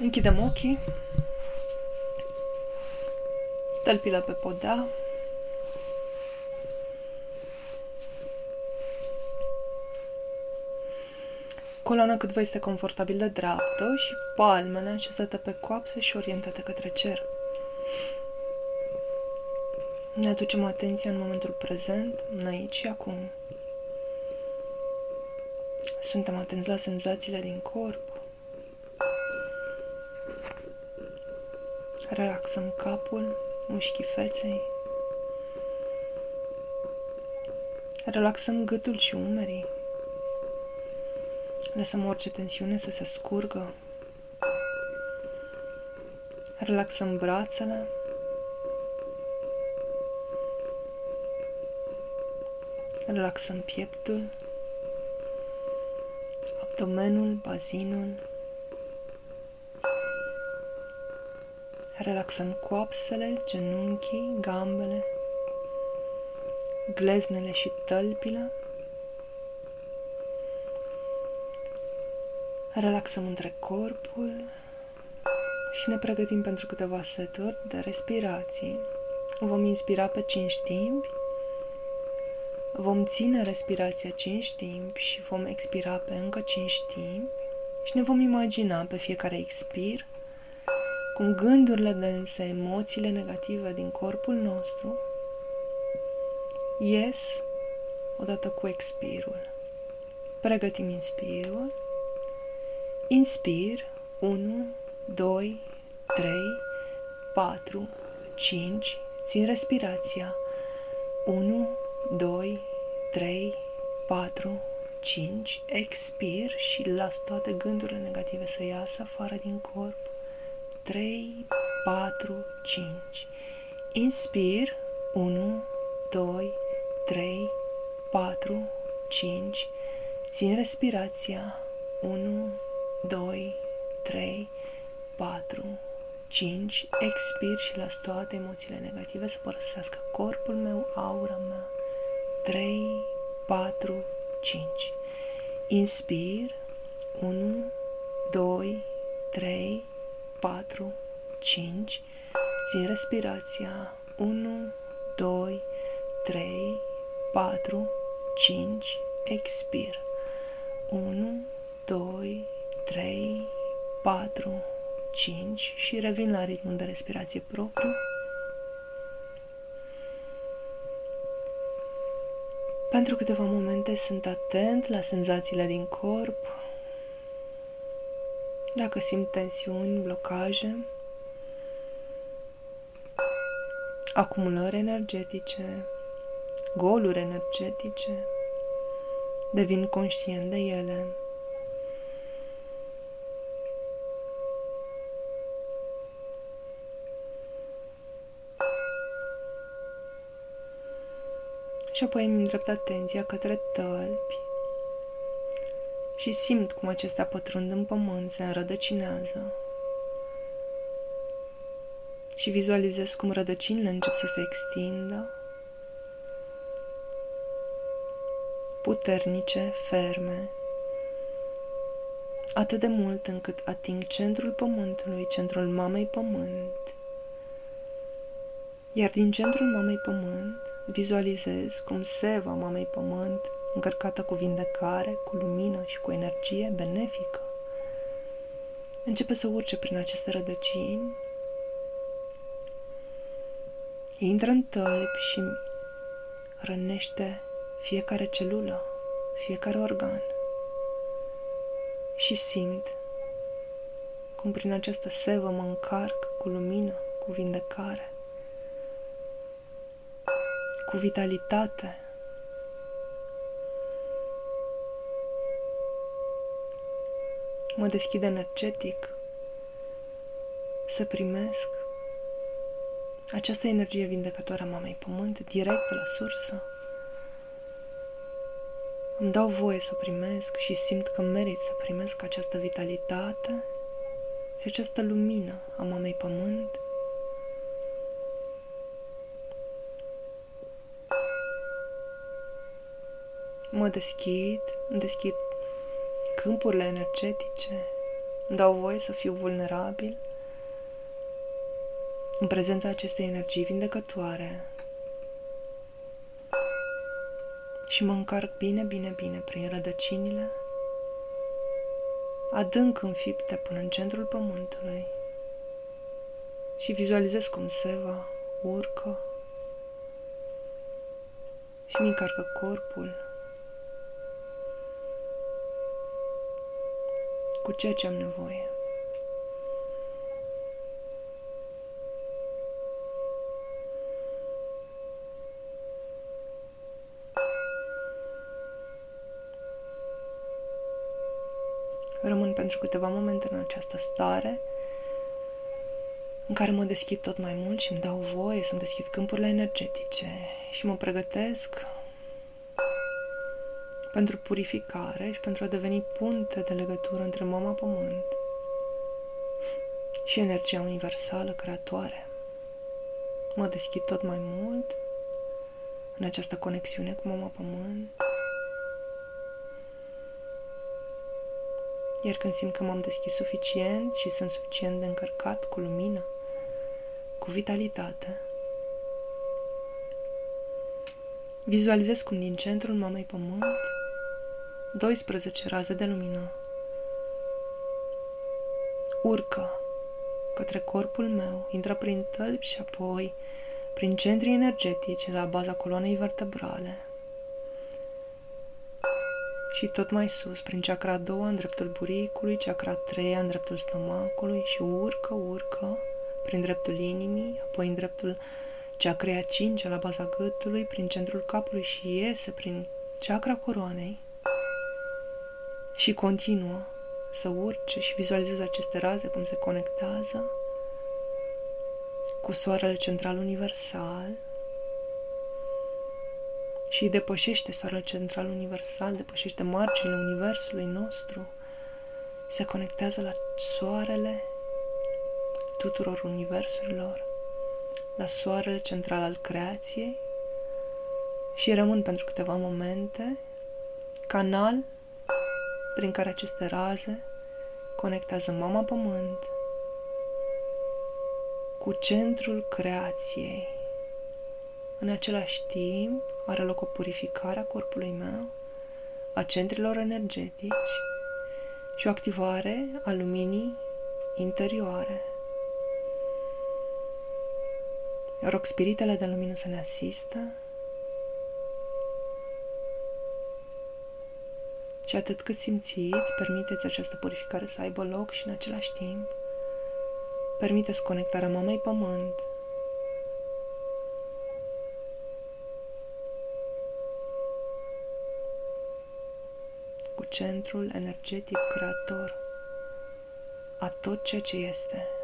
Închidem ochii. Tălpile pe podea. Coloana cât vă este confortabil de dreaptă și palmele așezate pe coapse și orientate către cer. Ne aducem atenția în momentul prezent, în aici și acum. Suntem atenți la senzațiile din corp. Relaxăm capul, mușchii feței. Relaxăm gâtul și umerii. Lăsăm orice tensiune să se scurgă. Relaxăm brațele. Relaxăm pieptul, abdomenul, bazinul. Relaxăm coapsele, genunchii, gambele, gleznele și tălpile. Relaxăm între corpul și ne pregătim pentru câteva seturi de respirații. Vom inspira pe 5 timpi, vom ține respirația 5 timpi și vom expira pe încă 5 timpi și ne vom imagina pe fiecare expir cum gândurile dense, emoțiile negative din corpul nostru ies odată cu expirul. Pregătim inspirul. Inspir 1, 2, 3, 4, 5. Țin respirația. 1, 2, 3, 4, 5. Expir și las toate gândurile negative să iasă afară din corp. 3, 4, 5. Inspir 1, 2, 3, 4, 5. Țin respirația 1, 2, 3, 4, 5. Expir și las toate emoțiile negative să părăsească corpul meu, aura mea. 3, 4, 5. Inspir 1, 2, 3, 4, 5. Țin respirația 1, 2, 3, 4, 5. Expir 1, 2, 3, 4, 5 și revin la ritmul de respirație propriu. Pentru câteva momente sunt atent la senzațiile din corp. Dacă simt tensiuni, blocaje, acumulări energetice, goluri energetice, devin conștient de ele. și apoi îmi îndrept atenția către tălpi și simt cum acestea pătrund în pământ, se înrădăcinează. Și vizualizez cum rădăcinile încep să se extindă, puternice, ferme, atât de mult încât ating centrul pământului, centrul mamei pământ, iar din centrul mamei pământ Vizualizez cum seva mamei pământ, încărcată cu vindecare, cu lumină și cu energie benefică, începe să urce prin aceste rădăcini, intră în tălpi și rănește fiecare celulă, fiecare organ. Și simt cum prin această sevă mă încarc cu lumină, cu vindecare cu vitalitate. Mă deschid energetic să primesc această energie vindecătoare a Mamei Pământ direct de la sursă. Îmi dau voie să o primesc și simt că merit să primesc această vitalitate și această lumină a Mamei Pământ mă deschid, îmi deschid câmpurile energetice, Îmi dau voie să fiu vulnerabil. În prezența acestei energii vindecătoare și mă încarc bine, bine, bine prin rădăcinile adânc înfipte până în centrul pământului și vizualizez cum seva urcă și mi încarcă corpul cu ceea ce am nevoie. Rămân pentru câteva momente în această stare în care mă deschid tot mai mult și îmi dau voie să-mi deschid câmpurile energetice și mă pregătesc pentru purificare și pentru a deveni punte de legătură între Mama Pământ și energia universală creatoare. Mă deschid tot mai mult în această conexiune cu Mama Pământ Iar când simt că m-am deschis suficient și sunt suficient de încărcat cu lumină, cu vitalitate, vizualizez cum din centrul mamei pământ 12 raze de lumină. Urcă către corpul meu, intră prin tălpi și apoi prin centri energetici la baza coloanei vertebrale, și tot mai sus, prin chakra a doua, în dreptul buricului, chakra a treia, în dreptul stomacului și urcă, urcă, prin dreptul inimii, apoi în dreptul chakra a cincea, la baza gâtului, prin centrul capului și iese prin chakra coroanei și continuă să urce și vizualizez aceste raze cum se conectează cu soarele central universal. Și depășește soarele central universal, depășește marginile universului nostru, se conectează la soarele tuturor universurilor, la soarele central al creației. Și rămân pentru câteva momente. Canal prin care aceste raze conectează Mama Pământ cu centrul creației. În același timp, are loc o purificare a corpului meu, a centrilor energetici și o activare a luminii interioare. Rog spiritele de lumină să ne asistă și atât cât simțiți, permiteți această purificare să aibă loc și în același timp permiteți conectarea mamei pământ centrul energetic creator a tot ceea ce este.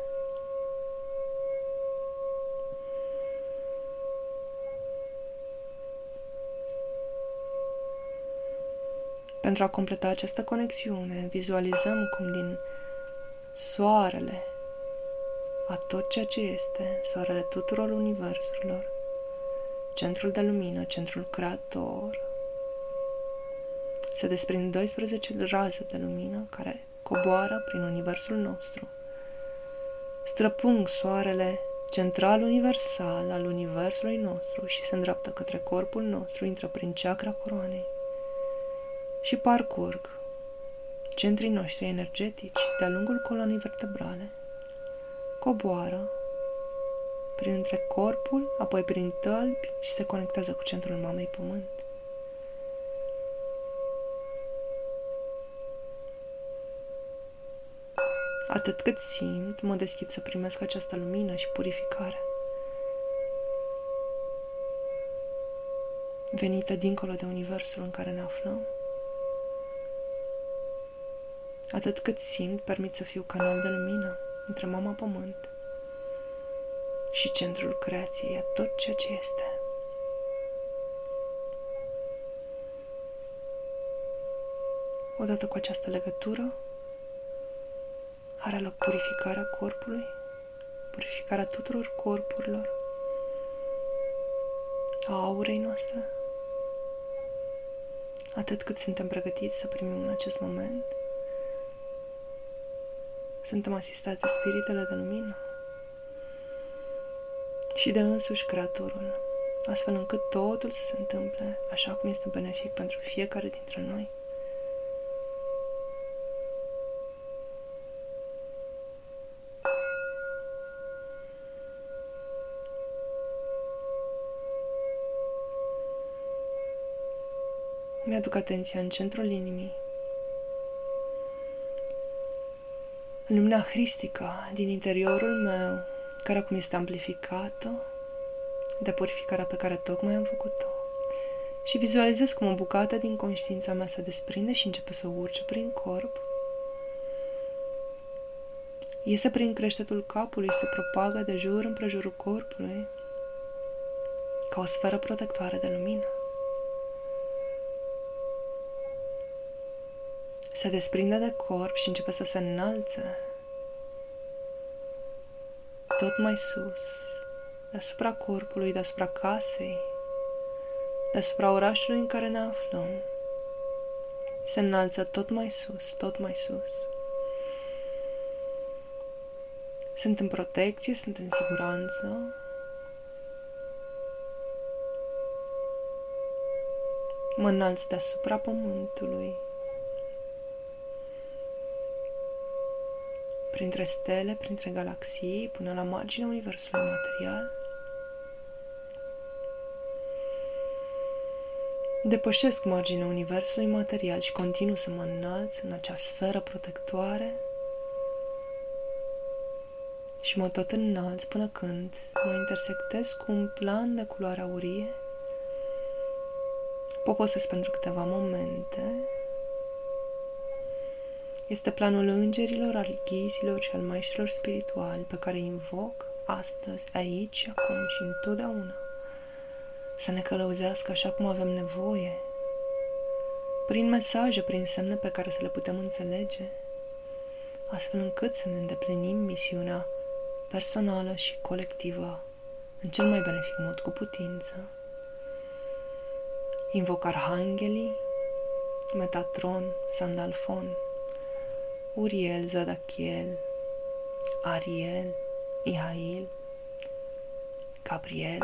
Pentru a completa această conexiune, vizualizăm cum din soarele a tot ceea ce este, soarele tuturor universurilor, centrul de lumină, centrul creator, se desprind 12 raze de lumină care coboară prin universul nostru. Străpung soarele central universal al universului nostru și se îndreaptă către corpul nostru, intră prin chakra coroanei și parcurg centrii noștri energetici de-a lungul coloanei vertebrale, coboară prin între corpul, apoi prin tălpi și se conectează cu centrul mamei pământ. Atât cât simt, mă deschid să primesc această lumină și purificare. Venită dincolo de universul în care ne aflăm. Atât cât simt, permit să fiu canal de lumină între Mama Pământ și centrul creației a tot ceea ce este. Odată cu această legătură, are loc purificarea corpului, purificarea tuturor corpurilor, a aurei noastre, atât cât suntem pregătiți să primim în acest moment suntem asistați de spiritele de lumină și de însuși Creatorul, astfel încât totul să se întâmple așa cum este benefic pentru fiecare dintre noi. Mi-aduc atenția în centrul inimii. Lumina hristică din interiorul meu, care acum este amplificată de purificarea pe care tocmai am făcut-o. Și vizualizez cum o bucată din conștiința mea se desprinde și începe să urce prin corp. Iese prin creștetul capului și se propagă de jur împrejurul corpului ca o sferă protectoare de lumină. Se desprinde de corp și începe să se înalțe tot mai sus, deasupra corpului, deasupra casei, deasupra orașului în care ne aflăm. Se înalță tot mai sus, tot mai sus. Sunt în protecție, sunt în siguranță. Mă înalț deasupra pământului. Printre stele, printre galaxii, până la marginea universului material. Depășesc marginea universului material și continuu să mă înalț în acea sferă protectoare și mă tot înalț până când mă intersectez cu un plan de culoare aurie. Poposesc pentru câteva momente este planul îngerilor, al ghizilor și al maestrilor spirituali pe care îi invoc astăzi, aici, acum și întotdeauna. Să ne călăuzească așa cum avem nevoie, prin mesaje, prin semne pe care să le putem înțelege, astfel încât să ne îndeplinim misiunea personală și colectivă în cel mai benefic mod cu putință. Invoc arhanghelii, Metatron, Sandalfon, Uriel, Zadachiel, Ariel, Mihail, Gabriel,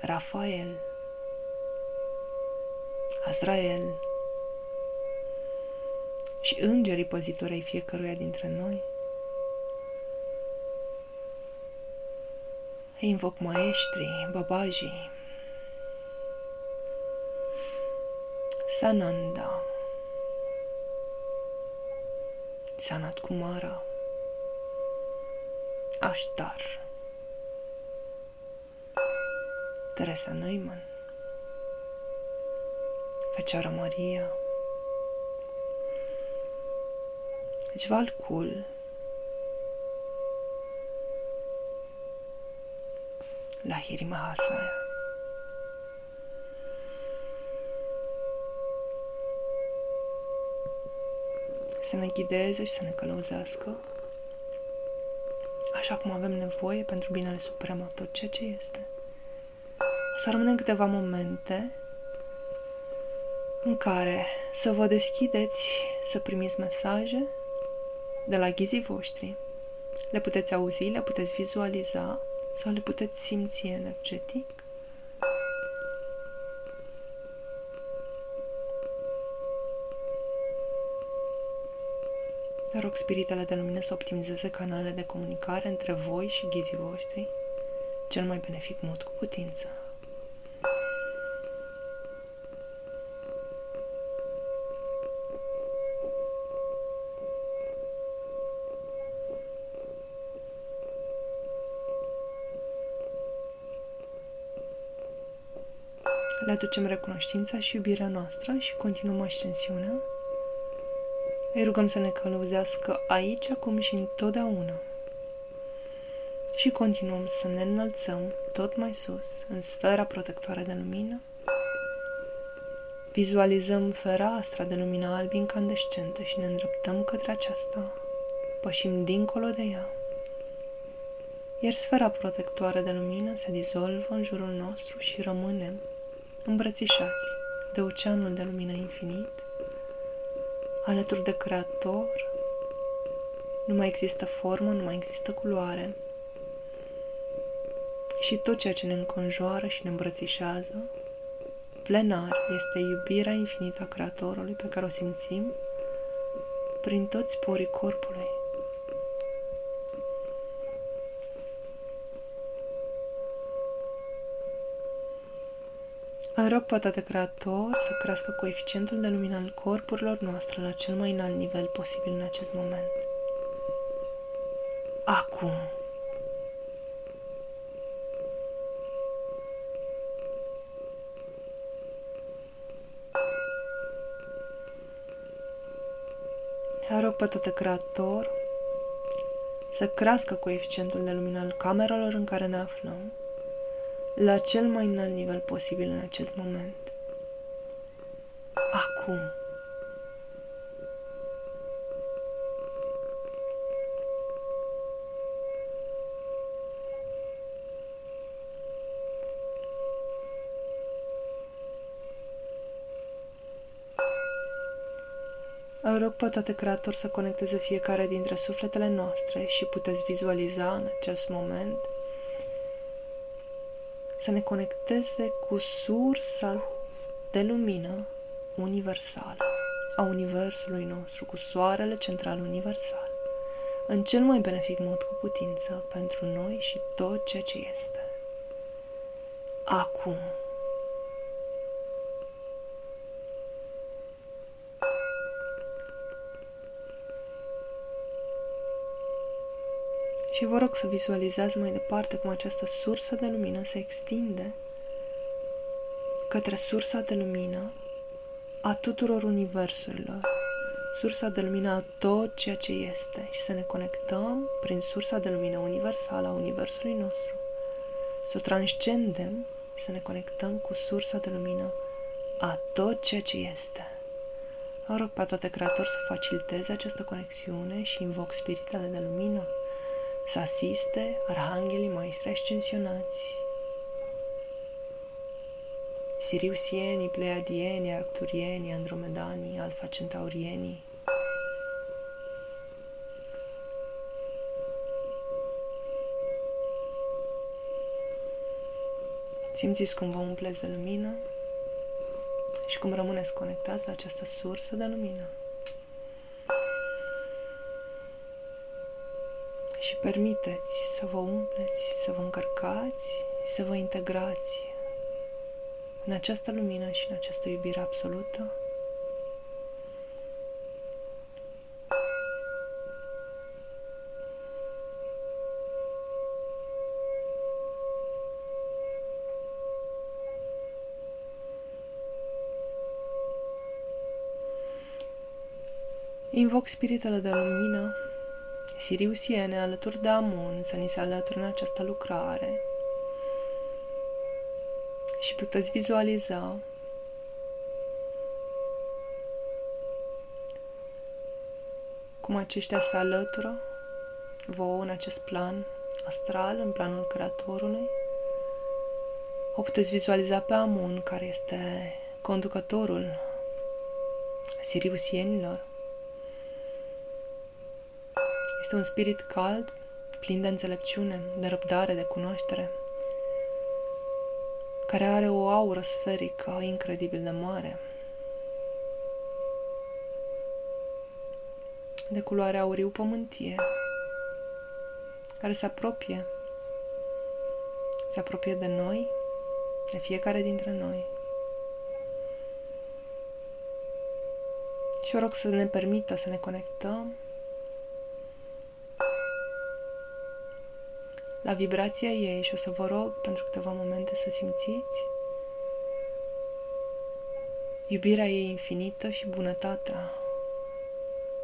Rafael, Azrael și îngerii păzitori ai fiecăruia dintre noi. Îi invoc maestrii, babajii, Sananda, Sanat Kumara, Ashtar, Teresa Neumann, Fecioara Maria, Jvalkul, Lahiri Mahasaya. Să ne ghideze și să ne călăuzească așa cum avem nevoie pentru binele suprem a tot ceea ce este. O să rămânem câteva momente în care să vă deschideți să primiți mesaje de la ghizii voștri. Le puteți auzi, le puteți vizualiza sau le puteți simți energetic Rog spiritele de lumină să optimizeze canalele de comunicare între voi și ghizii voștri cel mai benefic mod cu putință. Le aducem recunoștința și iubirea noastră și continuăm ascensiunea îi rugăm să ne călăuzească aici, acum și întotdeauna. Și continuăm să ne înălțăm tot mai sus, în sfera protectoare de lumină. Vizualizăm fereastra de lumină alb incandescentă și ne îndreptăm către aceasta. Pășim dincolo de ea. Iar sfera protectoare de lumină se dizolvă în jurul nostru și rămânem îmbrățișați de oceanul de lumină infinit alături de Creator, Nu mai există formă, nu mai există culoare. Și tot ceea ce ne înconjoară și ne îmbrățișează, plenar, este iubirea infinită a Creatorului pe care o simțim prin toți porii corpului. Îl rog pe toate creator să crească coeficientul de lumină al corpurilor noastre la cel mai înalt nivel posibil în acest moment. Acum. Îl rog pe toate creator să crească coeficientul de lumină al camerelor în care ne aflăm la cel mai înalt nivel posibil în acest moment. Acum. Îl rog pe toate creator să conecteze fiecare dintre sufletele noastre și puteți vizualiza în acest moment să ne conecteze cu sursa de lumină universală a Universului nostru, cu soarele central universal, în cel mai benefic mod cu putință pentru noi și tot ceea ce este. Acum. Și vă rog să vizualizați mai departe cum această sursă de lumină se extinde către sursa de lumină a tuturor universurilor, sursa de lumină a tot ceea ce este. Și să ne conectăm prin sursa de lumină universală a universului nostru, să o transcendem să ne conectăm cu sursa de lumină a tot ceea ce este. Vă rog pe toate creatori să faciliteze această conexiune și invoc spiritele de lumină să asiste arhanghelii maestri ascensionați, siriusienii, pleiadienii, arcturienii, andromedanii, alfa centaurienii, Simțiți cum vă umpleți de lumină și cum rămâneți conectați la această sursă de lumină. Permiteți să vă umpleți, să vă încărcați, să vă integrați în această lumină și în această iubire absolută. Invoc spiritele de lumină Siriusiene alături de Amon să ni se alăture în această lucrare. Și puteți vizualiza. Cum aceștia se alătură vouă în acest plan astral, în planul Creatorului. O puteți vizualiza pe Amun, care este conducătorul siriusienilor este un spirit cald, plin de înțelepciune, de răbdare, de cunoaștere, care are o aură sferică incredibil de mare, de culoare auriu pământie, care se apropie, se apropie de noi, de fiecare dintre noi. Și o rog să ne permită să ne conectăm la vibrația ei și o să vă rog pentru câteva momente să simțiți iubirea ei infinită și bunătatea,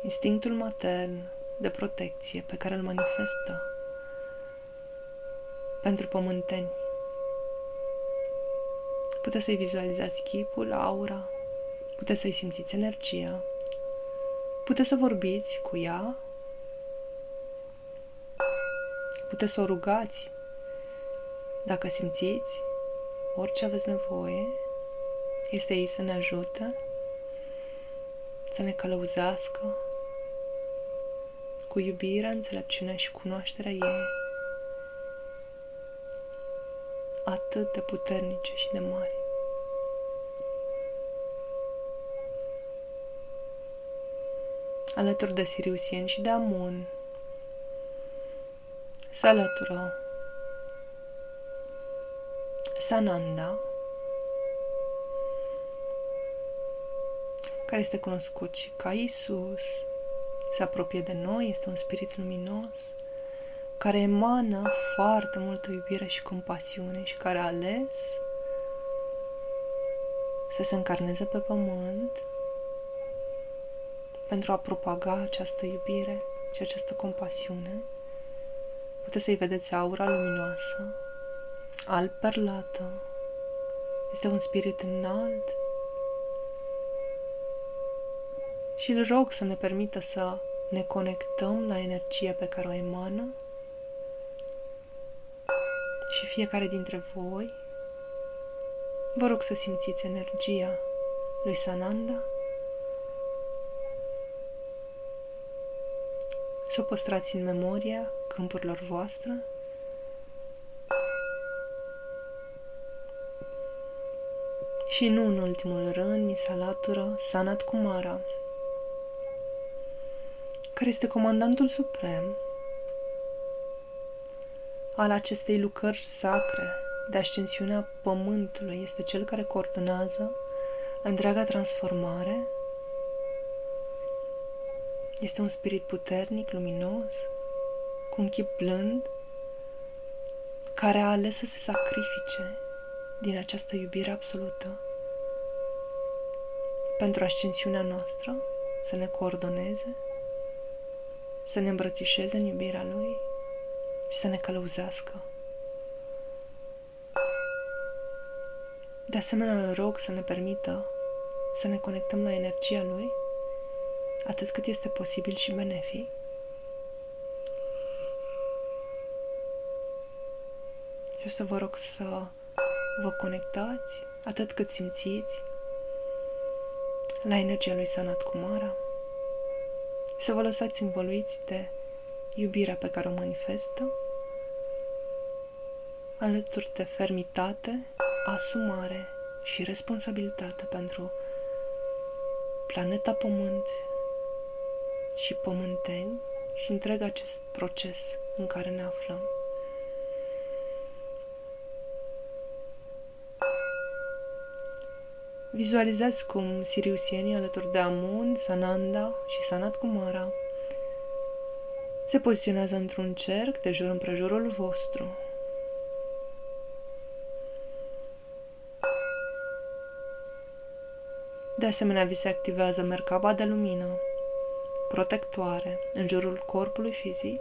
instinctul matern de protecție pe care îl manifestă pentru pământeni. Puteți să-i vizualizați chipul, aura, puteți să-i simțiți energia, puteți să vorbiți cu ea Puteți să o rugați dacă simțiți orice aveți nevoie. Este ei să ne ajute, să ne călăuzească, cu iubirea, înțelepciunea și cunoașterea ei atât de puternice și de mari. Alături de Siriusien și de Amun se alătură Sananda, care este cunoscut și ca Isus, se apropie de noi, este un spirit luminos care emană foarte multă iubire și compasiune și care a ales să se încarneze pe pământ pentru a propaga această iubire și această compasiune. Puteți să-i vedeți aura luminoasă, alb perlată. Este un spirit înalt. Și îl rog să ne permită să ne conectăm la energia pe care o emană. Și fiecare dintre voi vă rog să simțiți energia lui Sananda să o păstrați în memoria câmpurilor voastre și nu în ultimul rând ni se alătură Sanat Kumara care este comandantul suprem al acestei lucrări sacre de ascensiunea Pământului. Este cel care coordonează întreaga transformare. Este un spirit puternic, luminos, cu un chip blând, care a ales să se sacrifice din această iubire absolută pentru ascensiunea noastră, să ne coordoneze, să ne îmbrățișeze în iubirea Lui și să ne călăuzească. De asemenea, îl rog să ne permită să ne conectăm la energia Lui atât cât este posibil și benefic. Și o să vă rog să vă conectați atât cât simțiți la energia lui Sanat Kumara, să vă lăsați învăluiți de iubirea pe care o manifestă, alături de fermitate, asumare și responsabilitate pentru planeta Pământ și pământeni și întreg acest proces în care ne aflăm. Vizualizați cum siriusienii alături de Amun, Sananda și Sanat Kumara se poziționează într-un cerc de jur împrejurul vostru. De asemenea, vi se activează mercaba de lumină, protectoare, în jurul corpului fizic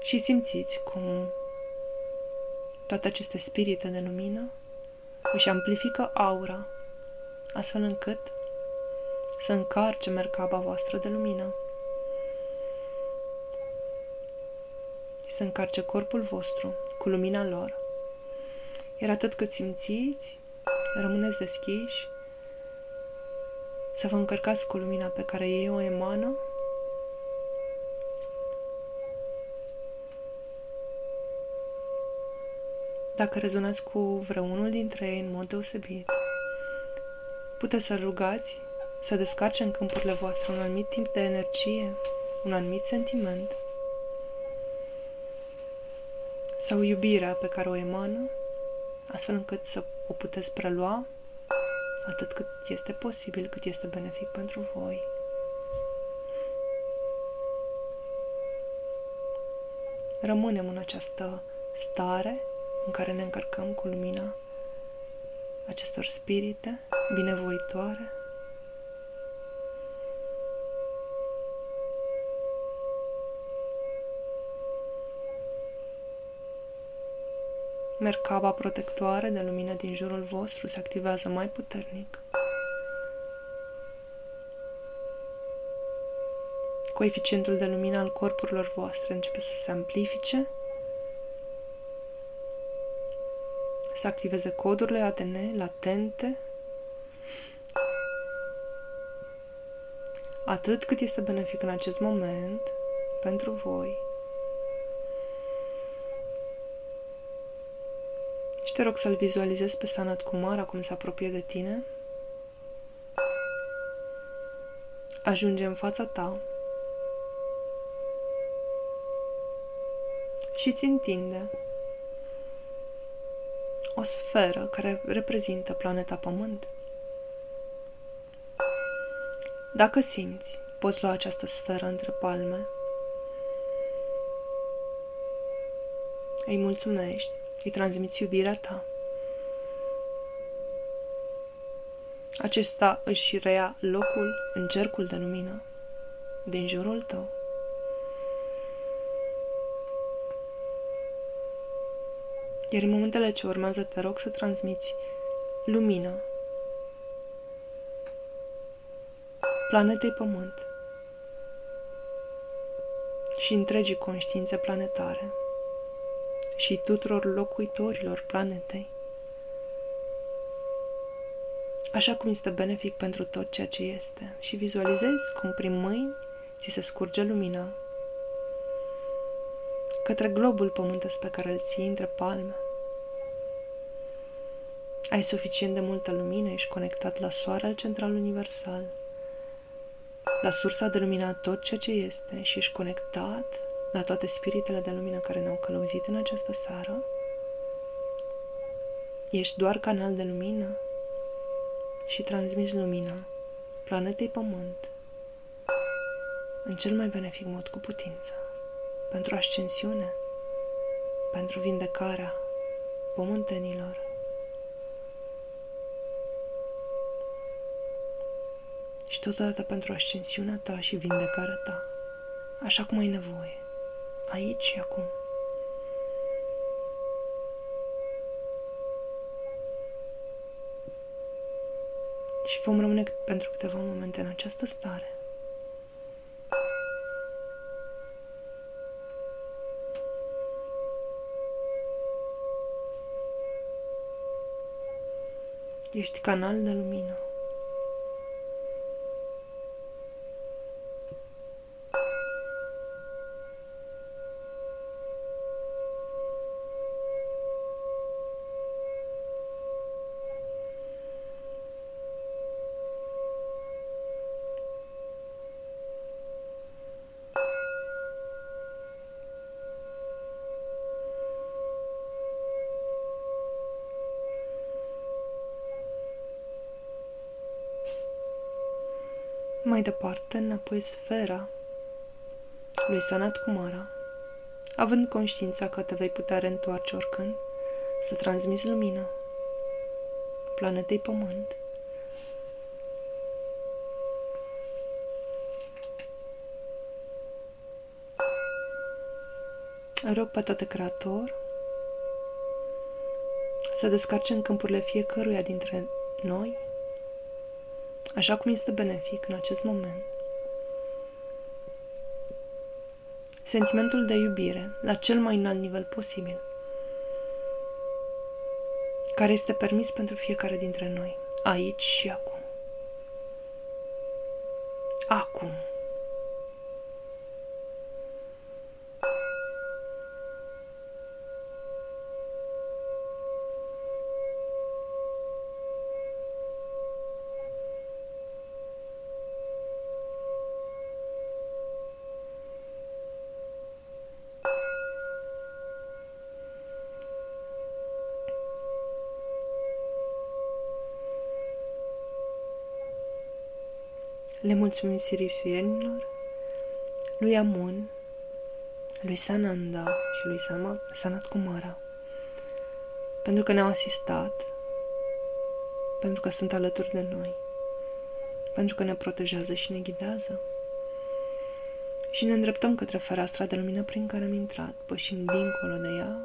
și simțiți cum toate aceste spirite de lumină își amplifică aura, astfel încât să încarce mercaba voastră de lumină. și să încarce corpul vostru cu lumina lor. Iar atât cât simțiți, rămâneți deschiși să vă încărcați cu lumina pe care ei o emană. Dacă rezonați cu vreunul dintre ei în mod deosebit, puteți să rugați să descarce în câmpurile voastre un anumit timp de energie, un anumit sentiment sau iubirea pe care o emană, astfel încât să o puteți prelua atât cât este posibil, cât este benefic pentru voi. Rămânem în această stare în care ne încărcăm cu lumina acestor spirite binevoitoare Mercaba protectoare de lumină din jurul vostru se activează mai puternic. Coeficientul de lumină al corpurilor voastre începe să se amplifice, să activeze codurile ADN latente, atât cât este benefic în acest moment pentru voi. Te rog să-l vizualizezi pe Sanat Kumar acum se apropie de tine. Ajunge în fața ta și ți întinde o sferă care reprezintă planeta Pământ. Dacă simți, poți lua această sferă între palme. Îi mulțumești, îi transmiți iubirea ta. Acesta își reia locul în cercul de lumină din jurul tău. Iar în momentele ce urmează te rog să transmiți lumină planetei Pământ și întregii conștiințe planetare și tuturor locuitorilor planetei, așa cum este benefic pentru tot ceea ce este și vizualizezi cum prin mâini ți se scurge lumina către globul pământesc pe care îl ții între palme. Ai suficient de multă lumină, ești conectat la soarele central universal, la sursa de lumină a tot ceea ce este și ești conectat la toate spiritele de lumină care ne-au călăuzit în această seară. Ești doar canal de lumină și transmiți lumina planetei Pământ în cel mai benefic mod cu putință pentru ascensiune, pentru vindecarea pământenilor. Și totodată pentru ascensiunea ta și vindecarea ta, așa cum ai nevoie, aici și acum. Și vom rămâne pentru câteva momente în această stare. Ești canal de lumină. Mai departe, înapoi sfera lui Sanat Kumara, având conștiința că te vei putea reîntoarce oricând, să transmiți lumină planetei Pământ. Rog pe toate creator să descarce în câmpurile fiecăruia dintre noi așa cum este benefic în acest moment. Sentimentul de iubire la cel mai înalt nivel posibil, care este permis pentru fiecare dintre noi, aici și acum. Acum. Le mulțumim sirisuienilor, lui Amun, lui Sananda și lui Sanat Kumara pentru că ne-au asistat, pentru că sunt alături de noi, pentru că ne protejează și ne ghidează. Și ne îndreptăm către fereastra de lumină prin care am intrat, pășim dincolo de ea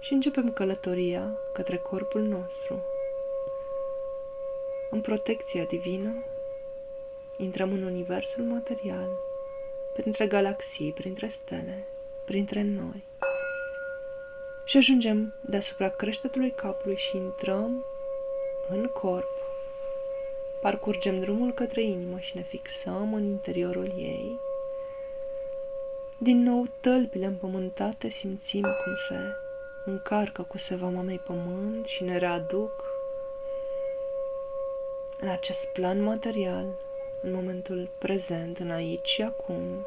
și începem călătoria către corpul nostru, în protecția divină Intrăm în universul material, printre galaxii, printre stele, printre noi. Și ajungem deasupra creștetului capului și intrăm în corp, Parcurgem drumul către inimă și ne fixăm în interiorul ei. Din nou, tălpile împământate simțim cum se încarcă cu seva mamei pământ și ne readuc în acest plan material, în momentul prezent, în aici și acum.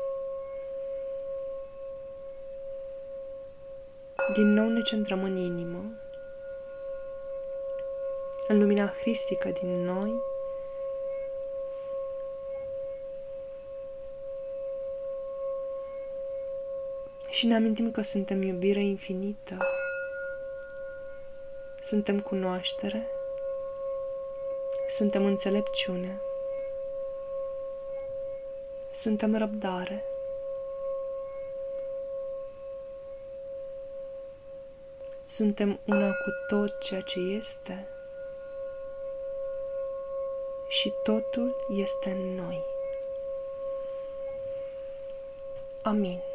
Din nou ne centrăm în inimă, în lumina hristică din noi, și ne amintim că suntem iubire infinită, suntem cunoaștere, suntem înțelepciune, suntem răbdare. Suntem una cu tot ceea ce este și totul este în noi. Amin.